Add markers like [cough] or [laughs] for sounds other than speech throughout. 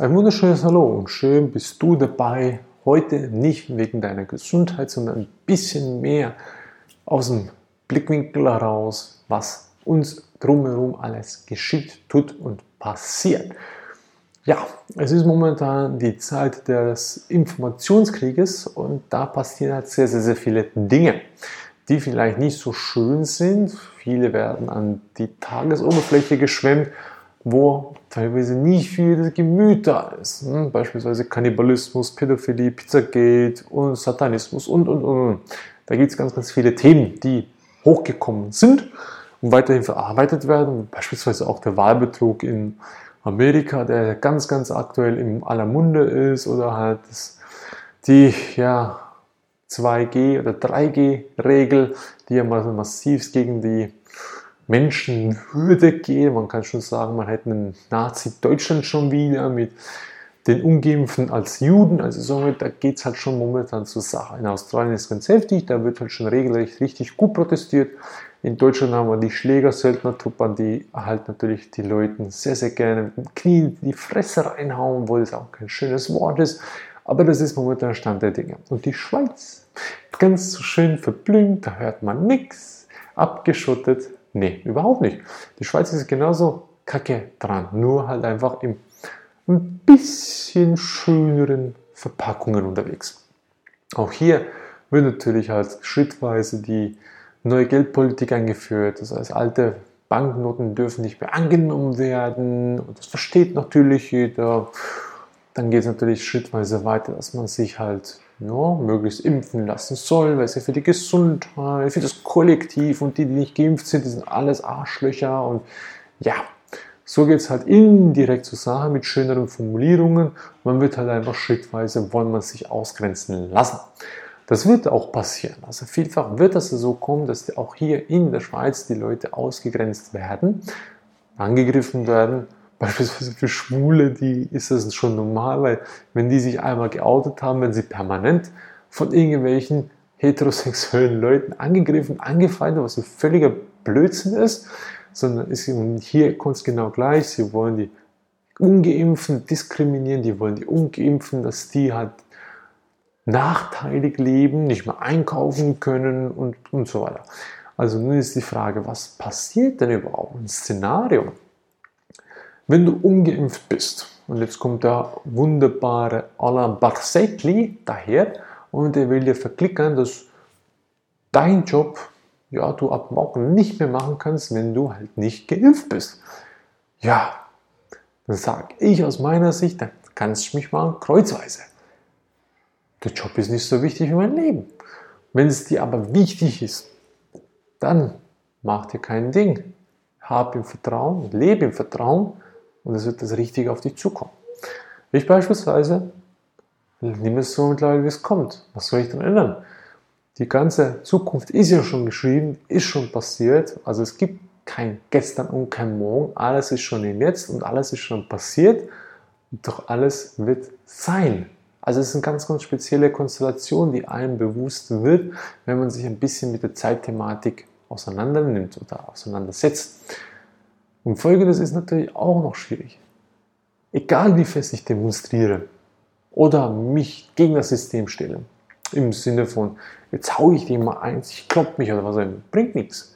Ein wunderschönes Hallo und schön bist du dabei. Heute nicht wegen deiner Gesundheit, sondern ein bisschen mehr aus dem Blickwinkel heraus, was uns drumherum alles geschieht, tut und passiert. Ja, es ist momentan die Zeit des Informationskrieges und da passieren halt sehr, sehr, sehr viele Dinge, die vielleicht nicht so schön sind. Viele werden an die Tagesoberfläche geschwemmt wo teilweise nicht viel Gemüt da ist. Hm? Beispielsweise Kannibalismus, Pädophilie, Pizzagate und Satanismus und, und, und. Da gibt es ganz, ganz viele Themen, die hochgekommen sind und weiterhin verarbeitet werden. Beispielsweise auch der Wahlbetrug in Amerika, der ganz, ganz aktuell in aller Munde ist oder halt das, die ja, 2G oder 3G-Regel, die ja massiv gegen die Menschenwürde geht. Man kann schon sagen, man hätte einen Nazi-Deutschland schon wieder mit den Ungeimpften als Juden. Also somit, da geht es halt schon momentan zur Sache. In Australien ist es ganz heftig, da wird halt schon regelrecht richtig gut protestiert. In Deutschland haben wir die Schläger-Söldner-Truppen, die halt natürlich die Leute sehr, sehr gerne mit dem Knie in die Fresse reinhauen, obwohl es auch kein schönes Wort ist. Aber das ist momentan Stand der Dinge. Und die Schweiz, ganz schön verblümt, da hört man nichts, abgeschottet, Nee, überhaupt nicht. Die Schweiz ist genauso kacke dran, nur halt einfach in ein bisschen schöneren Verpackungen unterwegs. Auch hier wird natürlich halt schrittweise die neue Geldpolitik eingeführt. Das heißt, alte Banknoten dürfen nicht mehr angenommen werden. Und das versteht natürlich jeder. Dann geht es natürlich schrittweise weiter, dass man sich halt ja, möglichst impfen lassen soll, weil es ja für die Gesundheit, für das Kollektiv und die, die nicht geimpft sind, die sind alles Arschlöcher und ja, so geht es halt indirekt zur Sache mit schöneren Formulierungen. Man wird halt einfach schrittweise, wollen man sich ausgrenzen lassen. Das wird auch passieren. Also vielfach wird es so kommen, dass auch hier in der Schweiz die Leute ausgegrenzt werden, angegriffen werden Beispielsweise für Schwule, die ist das schon normal, weil wenn die sich einmal geoutet haben, wenn sie permanent von irgendwelchen heterosexuellen Leuten angegriffen, angefeindet, was ein völliger Blödsinn ist, sondern ist, hier kommt es genau gleich, sie wollen die Ungeimpften diskriminieren, die wollen die Ungeimpften, dass die halt nachteilig leben, nicht mehr einkaufen können und, und so weiter. Also nun ist die Frage, was passiert denn überhaupt? Ein Szenario, wenn du ungeimpft bist, und jetzt kommt der wunderbare Alain Barsetli daher und er will dir verklickern, dass dein Job, ja, du ab morgen nicht mehr machen kannst, wenn du halt nicht geimpft bist. Ja, dann sage ich aus meiner Sicht, dann kannst du mich machen kreuzweise. Der Job ist nicht so wichtig wie mein Leben. Wenn es dir aber wichtig ist, dann mach dir kein Ding. Hab im Vertrauen, lebe im Vertrauen, und es wird das Richtige auf dich zukommen. Ich beispielsweise nehme es so mittlerweile, wie es kommt. Was soll ich dann ändern? Die ganze Zukunft ist ja schon geschrieben, ist schon passiert. Also es gibt kein Gestern und kein Morgen. Alles ist schon im Jetzt und alles ist schon passiert. Doch alles wird sein. Also es ist eine ganz, ganz spezielle Konstellation, die einem bewusst wird, wenn man sich ein bisschen mit der Zeitthematik auseinander oder auseinandersetzt. Und folgendes ist natürlich auch noch schwierig. Egal wie fest ich demonstriere oder mich gegen das System stelle, im Sinne von, jetzt hau ich dir mal eins, ich klopp mich oder was auch immer, bringt nichts.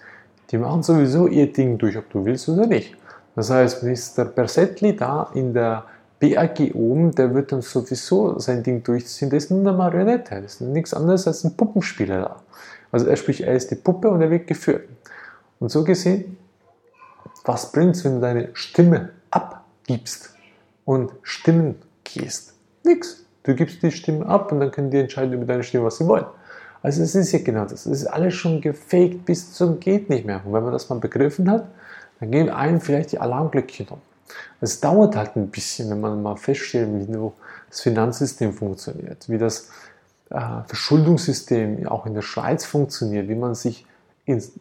Die machen sowieso ihr Ding durch, ob du willst oder nicht. Das heißt, Mr. Persettli da in der BAG oben, der wird dann sowieso sein Ding durchziehen. Der ist nur eine Marionette. Das ist nichts anderes als ein Puppenspieler da. Also er spricht, er ist die Puppe und er wird geführt. Und so gesehen was bringt es, wenn du deine Stimme abgibst und Stimmen gehst? Nix. Du gibst die Stimme ab und dann können die entscheiden über deine Stimme, was sie wollen. Also es ist ja genau das. Es ist alles schon gefaked bis zum geht nicht mehr. Und wenn man das mal begriffen hat, dann gehen einem vielleicht die Alarmglöckchen um. Es dauert halt ein bisschen, wenn man mal feststellt, wie das Finanzsystem funktioniert, wie das äh, Verschuldungssystem auch in der Schweiz funktioniert, wie man sich ins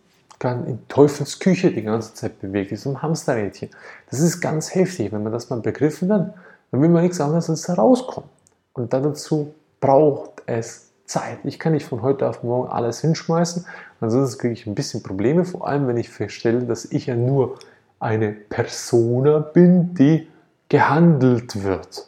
kann in Teufels Küche die ganze Zeit bewegt, wie so ein Hamsterrädchen. Das ist ganz heftig. Wenn man das mal begriffen hat, dann will man nichts anderes als herauskommen. Und dazu braucht es Zeit. Ich kann nicht von heute auf morgen alles hinschmeißen, ansonsten kriege ich ein bisschen Probleme, vor allem wenn ich feststelle, dass ich ja nur eine Persona bin, die gehandelt wird.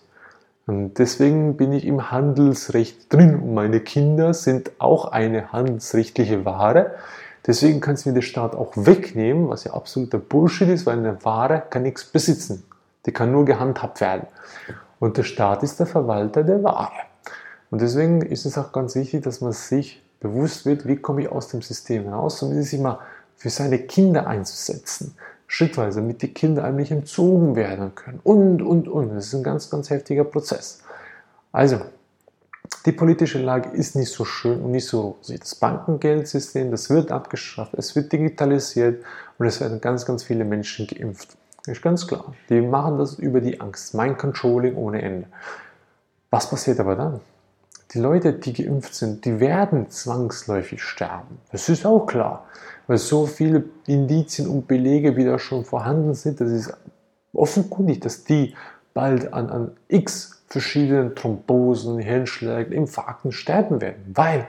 Und deswegen bin ich im Handelsrecht drin und meine Kinder sind auch eine handelsrechtliche Ware. Deswegen kann es mir der Staat auch wegnehmen, was ja absoluter Bullshit ist, weil eine Ware kann nichts besitzen. Die kann nur gehandhabt werden. Und der Staat ist der Verwalter der Ware. Und deswegen ist es auch ganz wichtig, dass man sich bewusst wird, wie komme ich aus dem System heraus, und sich mal für seine Kinder einzusetzen schrittweise, damit die Kinder eigentlich entzogen werden können und, und, und. Das ist ein ganz, ganz heftiger Prozess. Also, die politische Lage ist nicht so schön und nicht so rosig. Das Bankengeldsystem, das wird abgeschafft, es wird digitalisiert und es werden ganz, ganz viele Menschen geimpft. Ist ganz klar. Die machen das über die Angst. Mind Controlling ohne Ende. Was passiert aber dann? Die Leute, die geimpft sind, die werden zwangsläufig sterben. Das ist auch klar weil so viele Indizien und Belege wieder schon vorhanden sind, dass es offenkundig, dass die bald an, an x verschiedenen Thrombosen, Hirnschlägen, Infarkten sterben werden, weil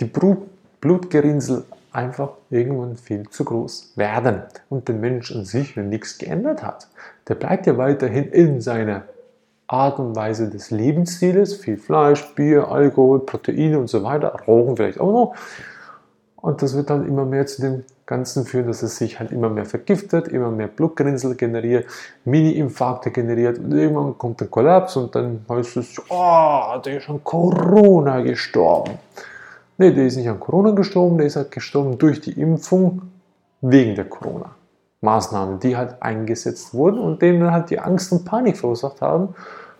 die Blut, Blutgerinnsel einfach irgendwann viel zu groß werden und der Mensch an sich nichts geändert hat. Der bleibt ja weiterhin in seiner Art und Weise des Lebensstiles, viel Fleisch, Bier, Alkohol, Proteine und so weiter, Rauchen vielleicht auch noch und das wird dann immer mehr zu dem Ganzen führen, dass es sich halt immer mehr vergiftet, immer mehr Blutgerinnsel generiert, Mini-Infarkte generiert und irgendwann kommt der Kollaps und dann heißt es, oh, der ist an Corona gestorben. Ne, der ist nicht an Corona gestorben, der ist halt gestorben durch die Impfung wegen der Corona-Maßnahmen, die halt eingesetzt wurden und denen dann halt die Angst und Panik verursacht haben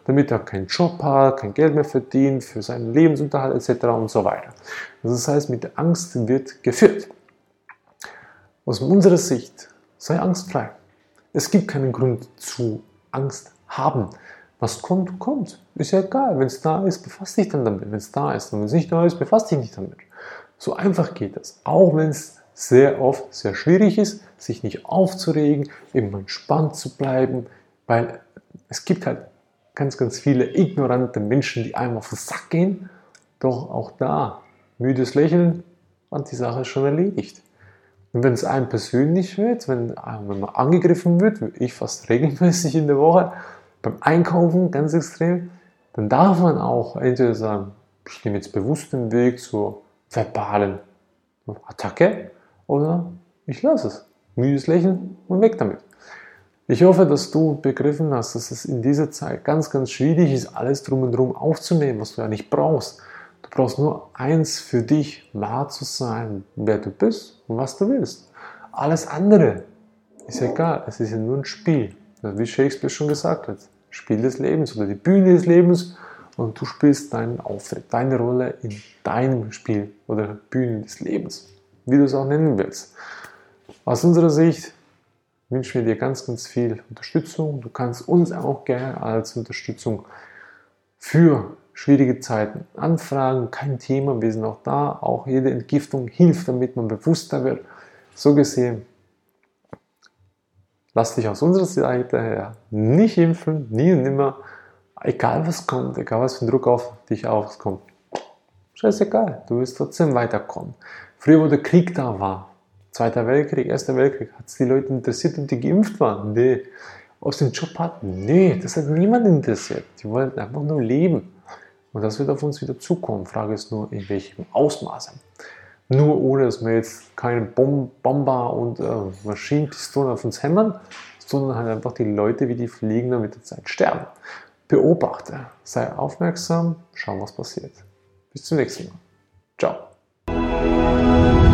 damit er keinen Job hat, kein Geld mehr verdient für seinen Lebensunterhalt etc. und so weiter. Das heißt, mit der Angst wird geführt. Aus unserer Sicht, sei angstfrei. Es gibt keinen Grund zu Angst haben. Was kommt, kommt. Ist ja egal. Wenn es da ist, befasst dich dann damit. Wenn es da ist. Und wenn es nicht da ist, befasst dich nicht damit. So einfach geht das. Auch wenn es sehr oft sehr schwierig ist, sich nicht aufzuregen, immer entspannt zu bleiben, weil es gibt halt ganz, ganz viele ignorante Menschen, die einem auf den Sack gehen. Doch auch da, müdes Lächeln und die Sache ist schon erledigt. Und wenn es einem persönlich wird, wenn, wenn man angegriffen wird, ich fast [laughs] regelmäßig in der Woche, beim Einkaufen ganz extrem, dann darf man auch entweder sagen, ich nehme jetzt bewusst den Weg zur verbalen Attacke oder ich lasse es. Müdes Lächeln und weg damit. Ich hoffe, dass du begriffen hast, dass es in dieser Zeit ganz, ganz schwierig ist, alles drum und drum aufzunehmen, was du ja nicht brauchst. Du brauchst nur eins für dich, wahr zu sein, wer du bist und was du willst. Alles andere ist egal, es ist ja nur ein Spiel. Wie Shakespeare schon gesagt hat, Spiel des Lebens oder die Bühne des Lebens und du spielst deinen Auftritt, deine Rolle in deinem Spiel oder Bühne des Lebens, wie du es auch nennen willst. Aus unserer Sicht wünschen wir dir ganz, ganz viel Unterstützung. Du kannst uns auch gerne als Unterstützung für schwierige Zeiten anfragen. Kein Thema, wir sind auch da. Auch jede Entgiftung hilft, damit man bewusster wird. So gesehen, lass dich aus unserer Seite her nicht impfen, nie und nimmer. Egal was kommt, egal was für ein Druck auf dich aufkommt. Scheißegal, du wirst trotzdem weiterkommen. Früher, wo der Krieg da war, Zweiter Weltkrieg, Erster Weltkrieg, hat es die Leute interessiert und die geimpft waren? Nee. Aus dem Job hatten? Nee, das hat niemand interessiert. Die wollten einfach nur leben. Und das wird auf uns wieder zukommen. Frage ist nur, in welchem Ausmaße. Nur ohne, dass wir jetzt keine Bom Bomber und äh, Maschinenpistolen auf uns hämmern, sondern halt einfach die Leute, wie die fliegen, mit der Zeit sterben. Beobachte, sei aufmerksam, schau, was passiert. Bis zum nächsten Mal. Ciao.